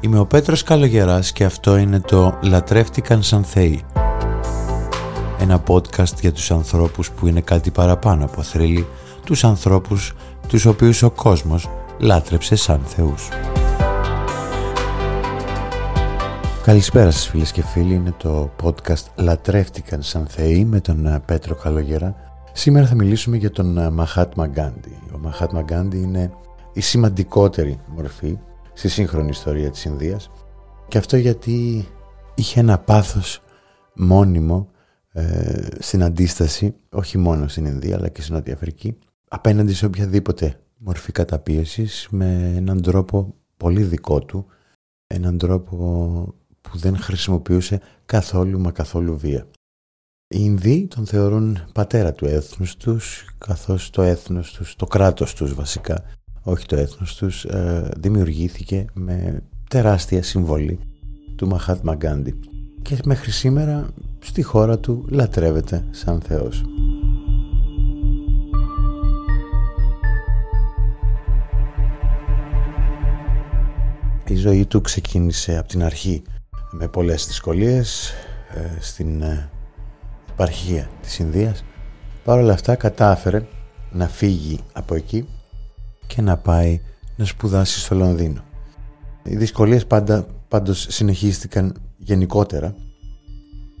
Είμαι ο Πέτρος Καλογεράς και αυτό είναι το «Λατρεύτηκαν σαν θεοί». Ένα podcast για τους ανθρώπους που είναι κάτι παραπάνω από θρύλοι, τους ανθρώπους τους οποίους ο κόσμος λάτρεψε σαν θεούς. Καλησπέρα σας φίλες και φίλοι, είναι το podcast «Λατρεύτηκαν σαν θεοί» με τον ε, Πέτρο Καλογερά. Σήμερα θα μιλήσουμε για τον Μαχάτμα Γκάντι. Ο Μαχάτμα Γκάντι είναι η σημαντικότερη μορφή στη σύγχρονη ιστορία της Ινδίας και αυτό γιατί είχε ένα πάθος μόνιμο ε, στην αντίσταση όχι μόνο στην Ινδία αλλά και στην Νότια Αφρική απέναντι σε οποιαδήποτε μορφή καταπίεσης με έναν τρόπο πολύ δικό του έναν τρόπο που δεν χρησιμοποιούσε καθόλου μα καθόλου βία. Οι Ινδοί τον θεωρούν πατέρα του έθνους τους καθώς το έθνος τους, το κράτος τους βασικά όχι το έθνος τους, ε, δημιουργήθηκε με τεράστια συμβολή του Μαχάτ Μαγκάντι και μέχρι σήμερα στη χώρα του λατρεύεται σαν Θεός. Η ζωή του ξεκίνησε από την αρχή με πολλές δυσκολίες ε, στην ε, επαρχία της Ινδίας. Παρ' όλα αυτά κατάφερε να φύγει από εκεί και να πάει να σπουδάσει στο Λονδίνο. Οι δυσκολίες πάντα, πάντως συνεχίστηκαν γενικότερα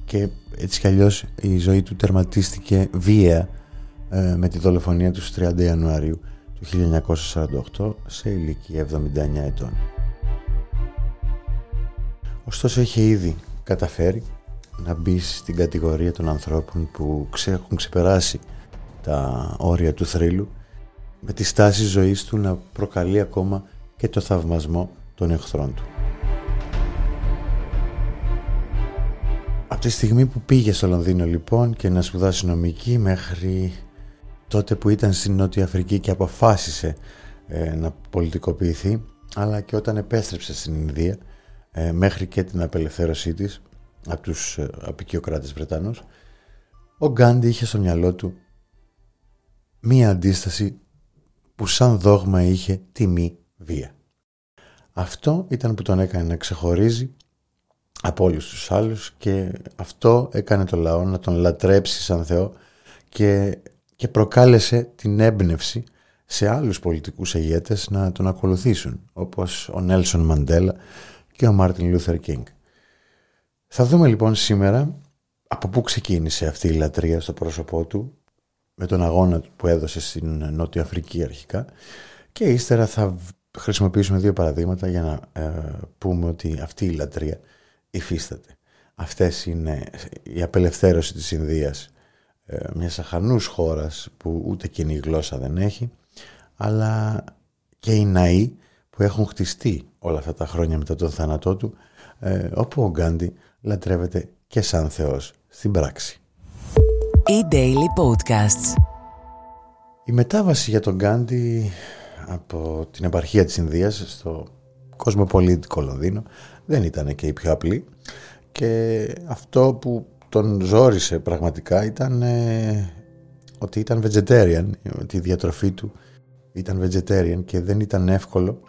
και έτσι κι αλλιώς η ζωή του τερματίστηκε βία ε, με τη δολοφονία τους 30 Ιανουαρίου του 1948 σε ηλικία 79 ετών. Ωστόσο είχε ήδη καταφέρει να μπει στην κατηγορία των ανθρώπων που έχουν ξεπεράσει τα όρια του θρύλου με τη στάση ζωής του να προκαλεί ακόμα και το θαυμασμό των εχθρών του. Από τη στιγμή που πήγε στο Λονδίνο λοιπόν και να σπουδάσει νομική μέχρι τότε που ήταν στην Νότια Αφρική και αποφάσισε ε, να πολιτικοποιηθεί αλλά και όταν επέστρεψε στην Ινδία ε, μέχρι και την απελευθέρωσή της από τους ε, απεικιοκράτες Βρετανούς ο Γκάντι είχε στο μυαλό του μία αντίσταση που σαν δόγμα είχε τιμή βία. Αυτό ήταν που τον έκανε να ξεχωρίζει από όλους τους άλλους και αυτό έκανε το λαό να τον λατρέψει σαν Θεό και, και προκάλεσε την έμπνευση σε άλλους πολιτικούς ηγέτες να τον ακολουθήσουν όπως ο Νέλσον Μαντέλα και ο Μάρτιν Λούθερ Κίνγκ. Θα δούμε λοιπόν σήμερα από πού ξεκίνησε αυτή η λατρεία στο πρόσωπό του με τον αγώνα που έδωσε στην Νότια Αφρική αρχικά και ύστερα θα χρησιμοποιήσουμε δύο παραδείγματα για να ε, πούμε ότι αυτή η λατρεία υφίσταται. Αυτές είναι η απελευθέρωση της Ινδίας ε, μιας αχανούς χώρας που ούτε κοινή γλώσσα δεν έχει αλλά και οι ναοί που έχουν χτιστεί όλα αυτά τα χρόνια μετά τον θάνατό του ε, όπου ο Γκάντι λατρεύεται και σαν Θεός στην πράξη. E-Daily Podcasts. Η μετάβαση για τον Γκάντι από την επαρχία της Ινδίας στο κοσμοπολίτικο Λονδίνο δεν ήταν και η πιο απλή και αυτό που τον ζόρισε πραγματικά ήταν ε, ότι ήταν vegetarian, ότι η διατροφή του ήταν vegetarian και δεν ήταν εύκολο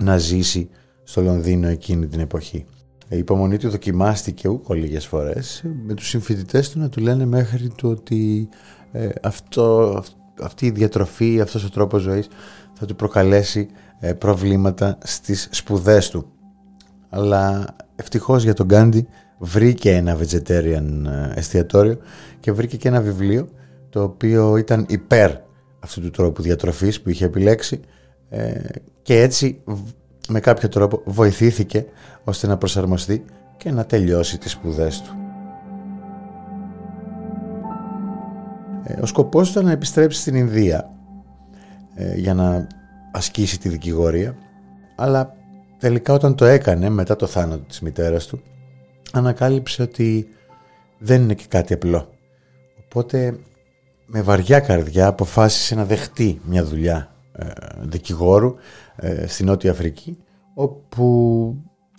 να ζήσει στο Λονδίνο εκείνη την εποχή. Η υπομονή του δοκιμάστηκε ούκο λίγες φορές με τους συμφοιτητές του να του λένε μέχρι του ότι ε, αυτό, αυτή η διατροφή, αυτός ο τρόπος ζωής θα του προκαλέσει ε, προβλήματα στις σπουδές του. Αλλά ευτυχώς για τον Γκάντι βρήκε ένα vegetarian ε, εστιατόριο και βρήκε και ένα βιβλίο το οποίο ήταν υπέρ αυτού του τρόπου διατροφής που είχε επιλέξει και έτσι με κάποιο τρόπο βοηθήθηκε ώστε να προσαρμοστεί και να τελειώσει τις σπουδές του. Ε, ο σκοπός του ήταν να επιστρέψει στην Ινδία ε, για να ασκήσει τη δικηγορία αλλά τελικά όταν το έκανε μετά το θάνατο της μητέρας του ανακάλυψε ότι δεν είναι και κάτι απλό. Οπότε με βαριά καρδιά αποφάσισε να δεχτεί μια δουλειά ε, δικηγόρου ε, στη Νότια Αφρική όπου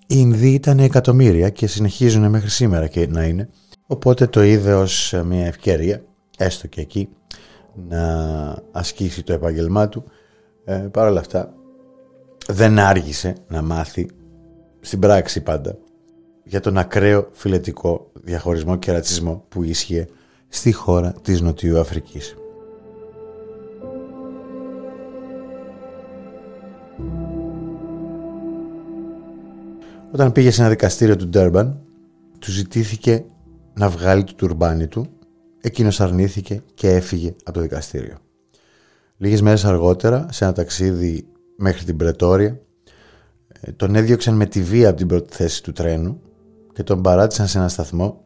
οι Ινδοί ήταν εκατομμύρια και συνεχίζουν μέχρι σήμερα και να είναι οπότε το είδε ως μια ευκαιρία έστω και εκεί να ασκήσει το επάγγελμά του ε, Παρ' όλα αυτά δεν άργησε να μάθει στην πράξη πάντα, για τον ακραίο φιλετικό διαχωρισμό και ρατσισμό που ίσχυε στη χώρα της Νοτιού Αφρικής. Όταν πήγε σε ένα δικαστήριο του Ντέρμπαν, του ζητήθηκε να βγάλει το τουρμπάνι του, εκείνος αρνήθηκε και έφυγε από το δικαστήριο. Λίγες μέρες αργότερα, σε ένα ταξίδι μέχρι την Πρετόρια, ε, τον έδιωξαν με τη βία από την πρώτη θέση του τρένου και τον παράτησαν σε ένα σταθμό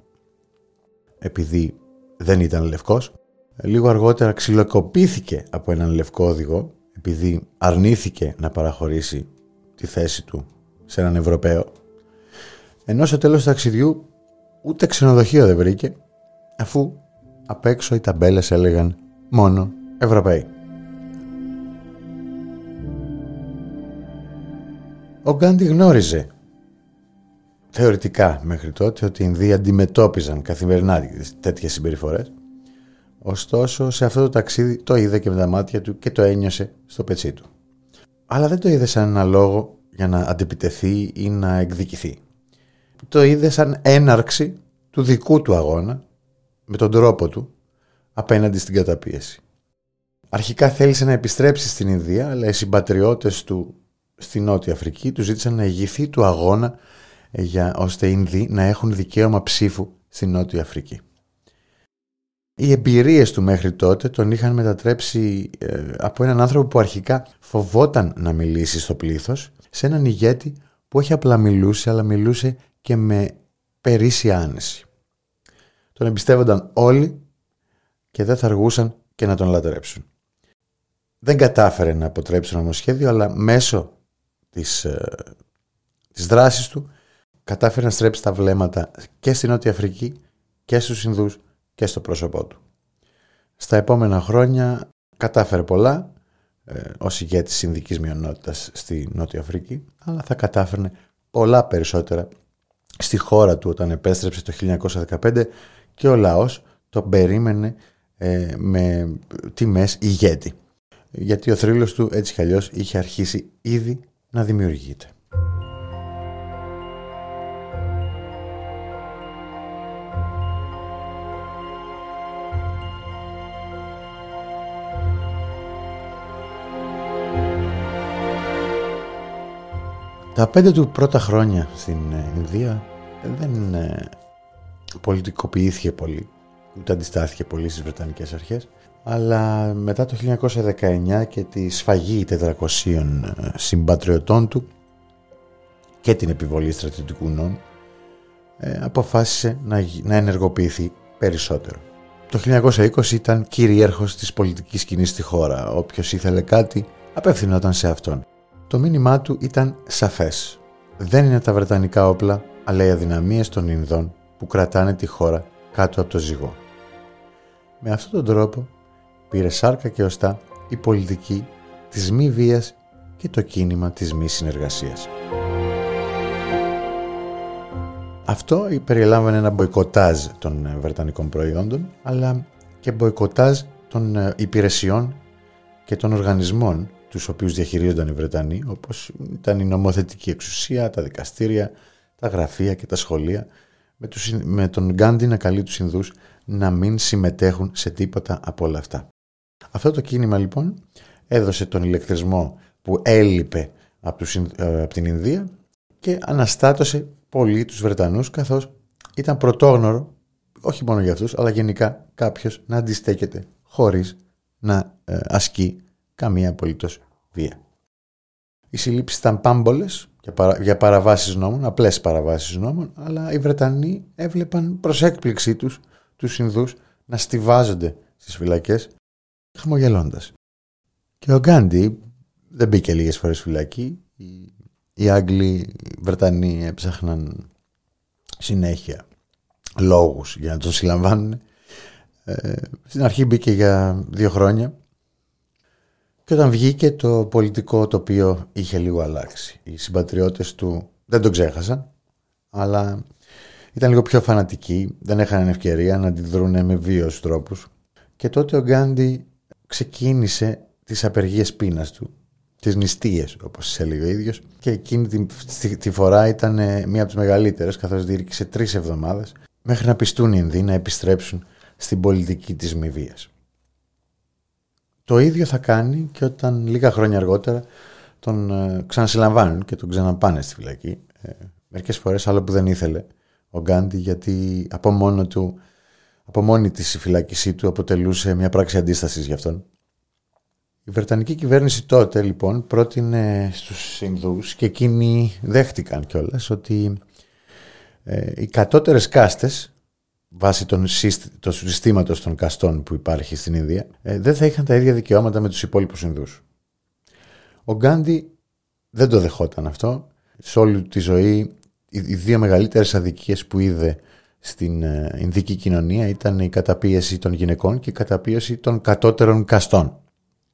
επειδή δεν ήταν λευκός. Ε, λίγο αργότερα ξυλοκοπήθηκε από έναν λευκό οδηγό επειδή αρνήθηκε να παραχωρήσει τη θέση του σε έναν Ευρωπαίο. Ενώ στο τέλος του ταξιδιού ούτε ξενοδοχείο δεν βρήκε αφού απ' έξω οι ταμπέλες έλεγαν μόνο Ευρωπαίοι. Ο Γκάντι γνώριζε θεωρητικά μέχρι τότε ότι οι Ινδοί αντιμετώπιζαν καθημερινά τέτοιες συμπεριφορές ωστόσο σε αυτό το ταξίδι το είδε και με τα μάτια του και το ένιωσε στο πετσί του. Αλλά δεν το είδε σαν ένα λόγο για να αντιπιτεθεί ή να εκδικηθεί. Το είδε σαν έναρξη του δικού του αγώνα με τον τρόπο του απέναντι στην καταπίεση. Αρχικά θέλησε να επιστρέψει στην Ινδία, αλλά οι συμπατριώτες του στη Νότια Αφρική του ζήτησαν να ηγηθεί του αγώνα ε, για, ώστε οι Ινδοί να έχουν δικαίωμα ψήφου στη Νότια Αφρική. Οι εμπειρίες του μέχρι τότε τον είχαν μετατρέψει ε, από έναν άνθρωπο που αρχικά φοβόταν να μιλήσει στο πλήθος σε έναν ηγέτη που όχι απλά μιλούσε αλλά μιλούσε και με περίσσια άνεση. Τον εμπιστεύονταν όλοι και δεν θα αργούσαν και να τον λατρέψουν. Δεν κατάφερε να αποτρέψει το νομοσχέδιο αλλά μέσω της, ε, της δράσης του κατάφερε να στρέψει τα βλέμματα και στη Νότια Αφρική και στους Ινδούς και στο πρόσωπό του. Στα επόμενα χρόνια κατάφερε πολλά ε, ως ηγέτης συνδικής μειονότητας στη Νότια Αφρική αλλά θα κατάφερνε πολλά περισσότερα στη χώρα του όταν επέστρεψε το 1915 και ο λαός τον περίμενε ε, με τιμές ηγέτη. Γιατί ο θρύλος του έτσι κι αλλιώς είχε αρχίσει ήδη να δημιουργείται. Τα πέντε του πρώτα χρόνια στην ε, Ινδία δεν ε, πολιτικοποιήθηκε πολύ, ούτε αντιστάθηκε πολύ στις Βρετανικές αρχές, αλλά μετά το 1919 και τη σφαγή 400 ε, συμπατριωτών του και την επιβολή στρατιωτικού νόμου, αποφάσισε να, να ενεργοποιηθεί περισσότερο. Το 1920 ήταν κυρίαρχος της πολιτικής σκηνής στη χώρα. Όποιος ήθελε κάτι απευθυνόταν σε αυτόν. Το μήνυμά του ήταν σαφές. Δεν είναι τα βρετανικά όπλα, αλλά οι αδυναμίες των Ινδών που κρατάνε τη χώρα κάτω από το ζυγό. Με αυτόν τον τρόπο πήρε σάρκα και οστά η πολιτική της μη βίας και το κίνημα της μη συνεργασίας. Αυτό περιλάμβανε ένα μποϊκοτάζ των βρετανικών προϊόντων, αλλά και μποϊκοτάζ των ε, υπηρεσιών και των οργανισμών τους οποίους διαχειρίζονταν οι Βρετανοί, όπως ήταν η νομοθετική εξουσία, τα δικαστήρια, τα γραφεία και τα σχολεία, με, τους, με τον Γκάντι να καλεί τους Ινδούς να μην συμμετέχουν σε τίποτα από όλα αυτά. Αυτό το κίνημα λοιπόν έδωσε τον ηλεκτρισμό που έλειπε από, τους, ε, από την Ινδία και αναστάτωσε πολύ τους Βρετανούς καθώς ήταν πρωτόγνωρο, όχι μόνο για αυτούς, αλλά γενικά κάποιος να αντιστέκεται χωρίς να ε, ασκεί καμία απολύτως βία. Οι συλλήψεις ήταν πάμπολες για, παρα, για παραβάσεις νόμων, απλές παραβάσεις νόμων, αλλά οι Βρετανοί έβλεπαν προς έκπληξή τους τους Ινδούς να στηβάζονται στις φυλακές χαμογελώντας. Και ο Γκάντι δεν μπήκε λίγες φορές φυλακή. Οι, οι Άγγλοι, οι Βρετανοί έψαχναν συνέχεια λόγους για να τον συλλαμβάνουν. Ε, στην αρχή μπήκε για δύο χρόνια και όταν βγήκε το πολιτικό τοπίο είχε λίγο αλλάξει. Οι συμπατριώτες του δεν τον ξέχασαν, αλλά ήταν λίγο πιο φανατικοί, δεν είχαν ευκαιρία να αντιδρούν με βίαιους τρόπους. Και τότε ο Γκάντι ξεκίνησε τις απεργίες πείνας του. τις νηστείες όπως έλεγε ο ίδιος και εκείνη τη, τη φορά ήταν μία από τις μεγαλύτερες καθώς διήρκησε τρεις εβδομάδες μέχρι να πιστούν οι Ινδοί να επιστρέψουν στην πολιτική της μη βίας. Το ίδιο θα κάνει και όταν λίγα χρόνια αργότερα τον ε, ξανασυλλαμβάνουν και τον ξαναπάνε στη φυλακή. Ε, μερικές φορές άλλο που δεν ήθελε ο Γκάντι γιατί από, μόνο του, από μόνη της η φυλάκισή του αποτελούσε μια πράξη αντίστασης γι' αυτόν. Η Βρετανική κυβέρνηση τότε λοιπόν πρότεινε στους Ινδούς και εκείνοι δέχτηκαν κιόλας ότι ε, οι κατώτερες κάστες βάσει των του συστήματος των καστών που υπάρχει στην Ινδία ε, δεν θα είχαν τα ίδια δικαιώματα με τους υπόλοιπους Ινδούς. Ο Γκάντι δεν το δεχόταν αυτό. Σε όλη τη ζωή οι δύο μεγαλύτερες αδικίες που είδε στην ε, Ινδική κοινωνία ήταν η καταπίεση των γυναικών και η καταπίεση των κατώτερων καστών.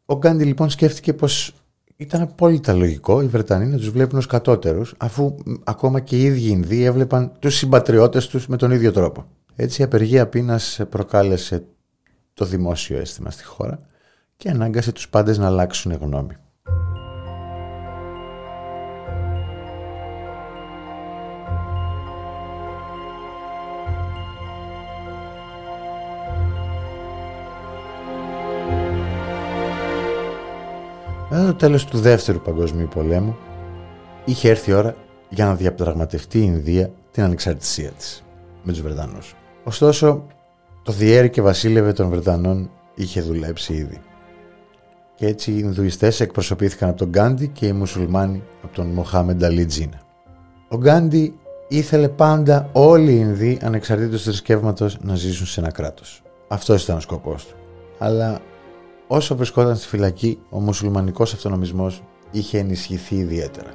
Ο Γκάντι λοιπόν σκέφτηκε πως ήταν απόλυτα λογικό οι Βρετανοί να τους βλέπουν ως κατώτερους αφού ακόμα και οι ίδιοι Ινδοί έβλεπαν τους συμπατριώτες τους με τον ίδιο τρόπο. Έτσι η απεργία πείνας προκάλεσε το δημόσιο αίσθημα στη χώρα και ανάγκασε τους πάντες να αλλάξουν γνώμη. Μετά το τέλος του δεύτερου παγκοσμίου πολέμου είχε έρθει η ώρα για να διαπραγματευτεί η Ινδία την ανεξαρτησία της με τους Βρετανούς. Ωστόσο, το διέρη και βασίλευε των Βρετανών είχε δουλέψει ήδη. Και έτσι οι Ινδουιστές εκπροσωπήθηκαν από τον Γκάντι και οι Μουσουλμάνοι από τον Μοχάμεντα Λιτζίνα. Ο Γκάντι ήθελε πάντα όλοι οι Ινδοί ανεξαρτήτως θρησκεύματος να ζήσουν σε ένα κράτος. Αυτό ήταν ο σκοπός του. Αλλά όσο βρισκόταν στη φυλακή, ο μουσουλμανικός αυτονομισμός είχε ενισχυθεί ιδιαίτερα.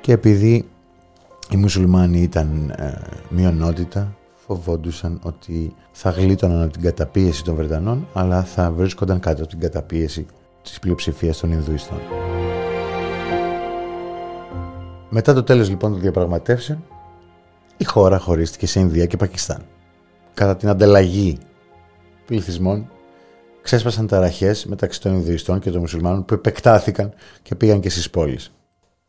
Και επειδή οι μουσουλμάνοι ήταν ε, μειονότητα, φοβόντουσαν ότι θα γλίτωναν από την καταπίεση των Βρετανών, αλλά θα βρίσκονταν κάτω από την καταπίεση της πλειοψηφίας των Ινδουιστών. Μετά το τέλος λοιπόν των διαπραγματεύσεων, η χώρα χωρίστηκε σε Ινδία και Πακιστάν. Κατά την ανταλλαγή πληθυσμών, ξέσπασαν ταραχές μεταξύ των Ινδουιστών και των Μουσουλμάνων που επεκτάθηκαν και πήγαν και στις πόλεις.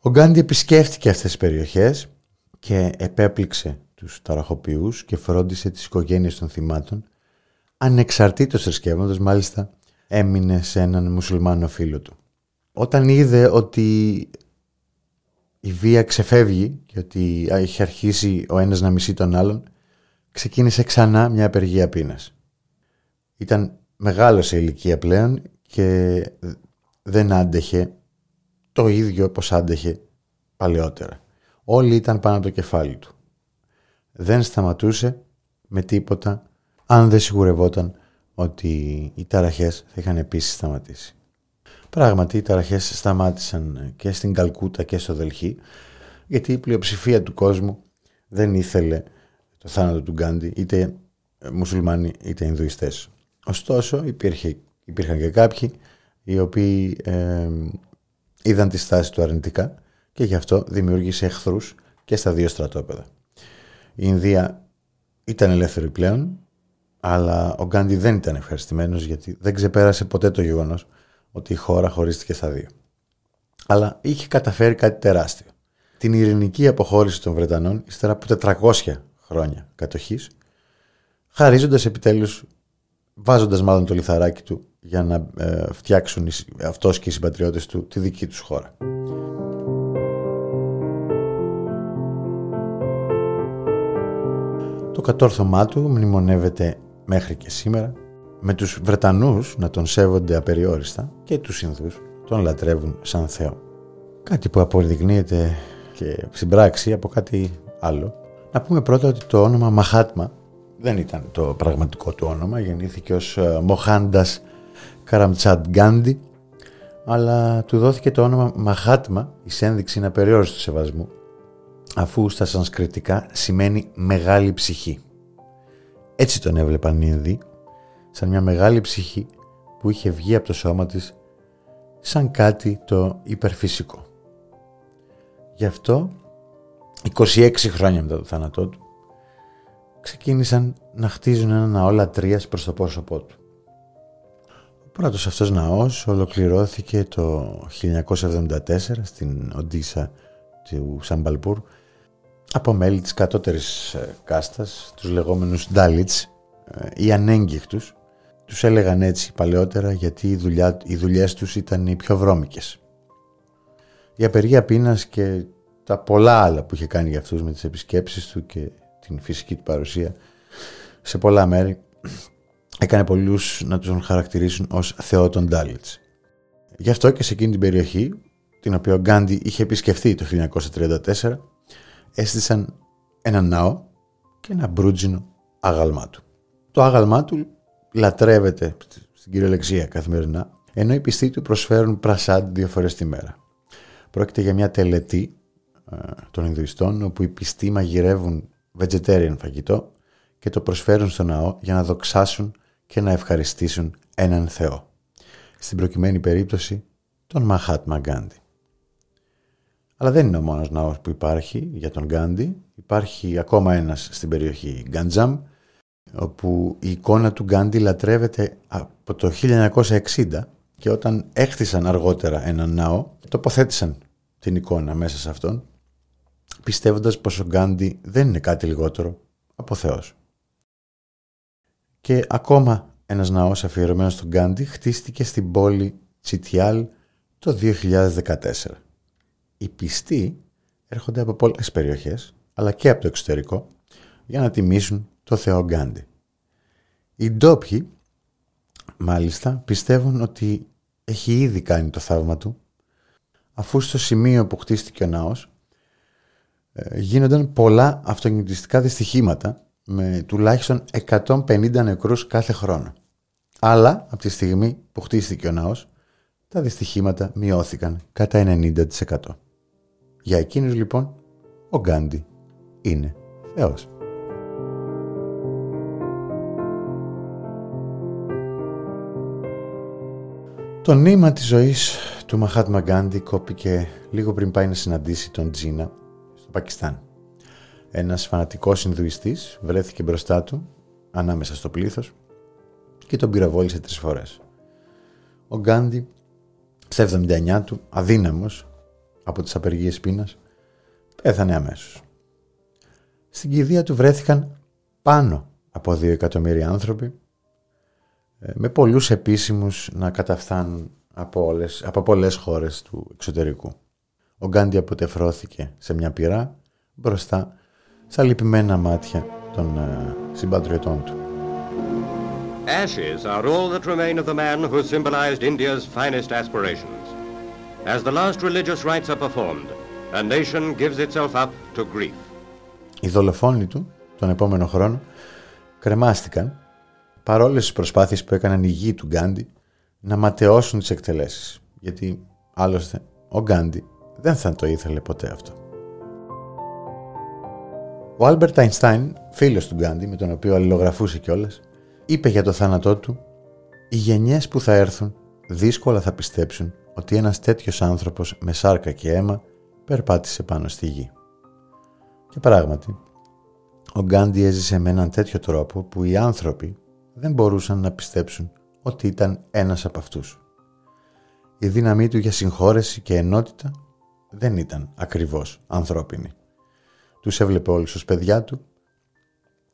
Ο Γκάντι επισκέφτηκε αυτές τις περιοχές και επέπληξε τους ταραχοποιούς και φρόντισε τις οικογένειες των θυμάτων ανεξαρτήτως θρησκεύματος μάλιστα έμεινε σε έναν μουσουλμάνο φίλο του. Όταν είδε ότι η βία ξεφεύγει και ότι έχει αρχίσει ο ένας να μισεί τον άλλον ξεκίνησε ξανά μια απεργία πείνας. Ήταν μεγάλος σε ηλικία πλέον και δεν άντεχε το ίδιο όπως άντεχε παλαιότερα. Όλοι ήταν πάνω από το κεφάλι του δεν σταματούσε με τίποτα αν δεν σιγουρευόταν ότι οι ταραχές θα είχαν επίσης σταματήσει. Πράγματι οι ταραχές σταμάτησαν και στην Καλκούτα και στο Δελχή γιατί η πλειοψηφία του κόσμου δεν ήθελε το θάνατο του Γκάντι είτε μουσουλμάνοι είτε Ινδουιστές. Ωστόσο υπήρχε, υπήρχαν και κάποιοι οι οποίοι ε, είδαν τη στάση του αρνητικά και γι' αυτό δημιούργησε εχθρούς και στα δύο στρατόπεδα. Η Ινδία ήταν ελεύθερη πλέον, αλλά ο Γκάντι δεν ήταν ευχαριστημένος γιατί δεν ξεπέρασε ποτέ το γεγονός ότι η χώρα χωρίστηκε στα δύο. Αλλά είχε καταφέρει κάτι τεράστιο. Την ειρηνική αποχώρηση των Βρετανών ύστερα από 400 χρόνια κατοχής, χαρίζοντας επιτέλους, βάζοντας μάλλον το λιθαράκι του για να ε, φτιάξουν αυτός και οι συμπατριώτες του τη δική τους χώρα. Το κατόρθωμά του μνημονεύεται μέχρι και σήμερα με τους Βρετανούς να τον σέβονται απεριόριστα και τους Ινδούς τον λατρεύουν σαν Θεό. Κάτι που αποδεικνύεται και στην πράξη από κάτι άλλο. Να πούμε πρώτα ότι το όνομα Μαχάτμα δεν ήταν το πραγματικό του όνομα, γεννήθηκε ως ε, Μοχάντας Καραμτσάντ Γκάντι, αλλά του δόθηκε το όνομα Μαχάτμα, η ένδειξη απεριόριστο σεβασμού αφού στα σανσκριτικά σημαίνει μεγάλη ψυχή. Έτσι τον έβλεπαν οι Ινδοί, σαν μια μεγάλη ψυχή που είχε βγει από το σώμα της σαν κάτι το υπερφυσικό. Γι' αυτό, 26 χρόνια μετά το θάνατό του, ξεκίνησαν να χτίζουν ένα ναό λατρείας προς το πρόσωπό του. πρώτος αυτός ναός ολοκληρώθηκε το 1974 στην Οντίσα του Σαμπαλπούρ από μέλη της κατώτερης ε, κάστας, τους λεγόμενους Ντάλιτς ή ανέγγιχτους. Τους έλεγαν έτσι παλαιότερα γιατί οι, δουλειά, οι δουλειές τους ήταν οι πιο βρώμικες. Η απεργία πείνας και τα πολλά άλλα που είχε κάνει για αυτούς με τις επισκέψεις του και την φυσική του παρουσία σε πολλά μέρη έκανε πολλούς να τους χαρακτηρίσουν ως θεό των Ντάλιτς. Γι' αυτό και σε εκείνη την περιοχή, την οποία ο Γκάντι είχε επισκεφθεί το 1934, έστησαν ένα ναό και ένα μπρούτζινο άγαλμά του. Το άγαλμά του λατρεύεται στην κυριολεξία καθημερινά, ενώ οι πιστοί του προσφέρουν πρασάντ δύο φορές τη μέρα. Πρόκειται για μια τελετή ε, των Ινδουιστών, όπου οι πιστοί μαγειρεύουν vegetarian φαγητό και το προσφέρουν στο ναό για να δοξάσουν και να ευχαριστήσουν έναν Θεό. Στην προκειμένη περίπτωση τον Μαχάτμα Γκάντι. Αλλά δεν είναι ο μόνος ναός που υπάρχει για τον Γκάντι. Υπάρχει ακόμα ένας στην περιοχή Γκάντζαμ, όπου η εικόνα του Γκάντι λατρεύεται από το 1960 και όταν έχτισαν αργότερα έναν ναό, τοποθέτησαν την εικόνα μέσα σε αυτόν, πιστεύοντας πως ο Γκάντι δεν είναι κάτι λιγότερο από Θεός. Και ακόμα ένας ναός αφιερωμένος στον Γκάντι χτίστηκε στην πόλη Τσιτιάλ το 2014. Οι πιστοί έρχονται από πολλές περιοχές, αλλά και από το εξωτερικό, για να τιμήσουν το Θεό Γκάντι. Οι ντόπιοι, μάλιστα, πιστεύουν ότι έχει ήδη κάνει το θαύμα του, αφού στο σημείο που χτίστηκε ο ναός ε, γίνονταν πολλά αυτοκινητιστικά δυστυχήματα με τουλάχιστον 150 νεκρούς κάθε χρόνο. Αλλά από τη στιγμή που χτίστηκε ο ναός, τα δυστυχήματα μειώθηκαν κατά 90%. Για εκείνους λοιπόν, ο Γκάντι είναι Θεός. Το νήμα της ζωής του Μαχάτμα Γκάντι κόπηκε λίγο πριν πάει να συναντήσει τον Τζίνα στο Πακιστάν. Ένας φανατικός Ινδουιστής βρέθηκε μπροστά του, ανάμεσα στο πλήθος, και τον πυροβόλησε τρεις φορές. Ο Γκάντι, στα 79 του, αδύναμος από τις απεργίες πείνας, πέθανε αμέσως. Στην κηδεία του βρέθηκαν πάνω από δύο εκατομμύρια άνθρωποι, ε, με πολλούς επίσημους να καταφθάνουν από, όλες, από πολλές χώρες του εξωτερικού. Ο Γκάντι αποτεφρώθηκε σε μια πυρά μπροστά στα λυπημένα μάτια των uh, συμπατριωτών του. Ashes are all that remain of the man who symbolized India's finest aspirations. As the last religious rites are performed, a nation gives itself up to grief. Οι δολοφόνοι του τον επόμενο χρόνο κρεμάστηκαν παρόλες τις προσπάθειες που έκαναν οι γιοι του Γκάντι να ματαιώσουν τις εκτελέσεις. Γιατί άλλωστε ο Γκάντι δεν θα το ήθελε ποτέ αυτό. Ο Άλμπερτ Αϊνστάιν, φίλος του Γκάντι, με τον οποίο αλληλογραφούσε κιόλας, είπε για το θάνατό του «Οι γενιές που θα έρθουν δύσκολα θα πιστέψουν ότι ένας τέτοιος άνθρωπος με σάρκα και αίμα περπάτησε πάνω στη γη». Και πράγματι, ο Γκάντι έζησε με έναν τέτοιο τρόπο που οι άνθρωποι δεν μπορούσαν να πιστέψουν ότι ήταν ένας από αυτούς. Η δύναμή του για συγχώρεση και ενότητα δεν ήταν ακριβώς ανθρώπινη. Τους έβλεπε όλους ως παιδιά του,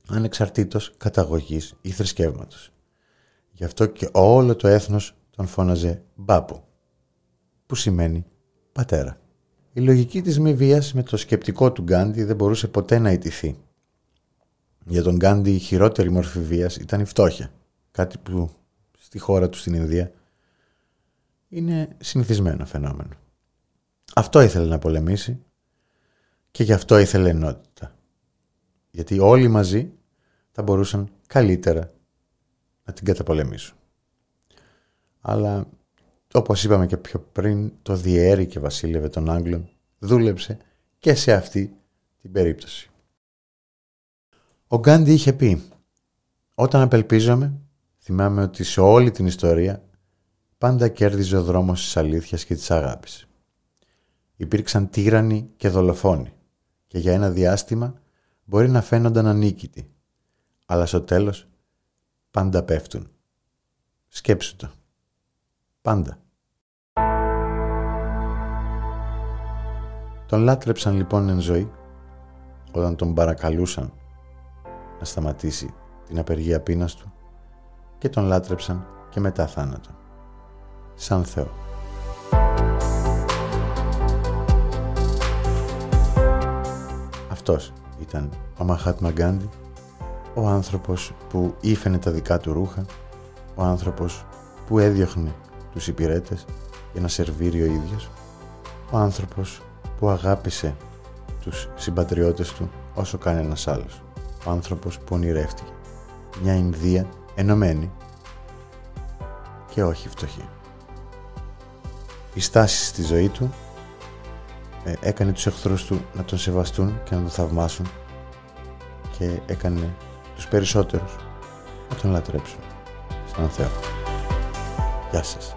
ανεξαρτήτως καταγωγής ή θρησκεύματος. Γι' αυτό και όλο το έθνος τον φώναζε Μπάπου, που σημαίνει πατέρα. Η λογική της μη βίας με το σκεπτικό του Γκάντι δεν μπορούσε ποτέ να ιτηθεί. Για τον Γκάντι η χειρότερη μορφή βίας ήταν η φτώχεια, κάτι που στη χώρα του στην Ινδία είναι συνηθισμένο φαινόμενο. Αυτό ήθελε να πολεμήσει και γι' αυτό ήθελε ενότητα. Γιατί όλοι μαζί θα μπορούσαν καλύτερα να την καταπολεμήσουν. Αλλά όπως είπαμε και πιο πριν, το διέρη και βασίλευε των Άγγλων δούλεψε και σε αυτή την περίπτωση. Ο Γκάντι είχε πει «Όταν απελπίζομαι, θυμάμαι ότι σε όλη την ιστορία πάντα κέρδιζε ο δρόμος της αλήθειας και της αγάπης. Υπήρξαν τύρανοι και δολοφόνοι και για ένα διάστημα μπορεί να φαίνονταν ανίκητοι, αλλά στο τέλος πάντα πέφτουν. Σκέψου το. πάντα. Τον λάτρεψαν λοιπόν εν ζωή όταν τον παρακαλούσαν να σταματήσει την απεργία πείνας του και τον λάτρεψαν και μετά θάνατο. Σαν Θεό. Αυτός ήταν ο Μαχάτ Μαγκάντι, ο άνθρωπος που ήφαινε τα δικά του ρούχα, ο άνθρωπος που έδιωχνε τους υπηρέτες για να σερβίρει ο ίδιος, ο άνθρωπος που αγάπησε τους συμπατριώτες του όσο κανένας άλλος, ο άνθρωπος που ονειρεύτηκε μια Ινδία ενωμένη και όχι φτωχή. Η στάση στη ζωή του ε, έκανε τους εχθρούς του να τον σεβαστούν και να τον θαυμάσουν και έκανε τους περισσότερους να τον λατρέψουν σαν Θεό. Γεια σας.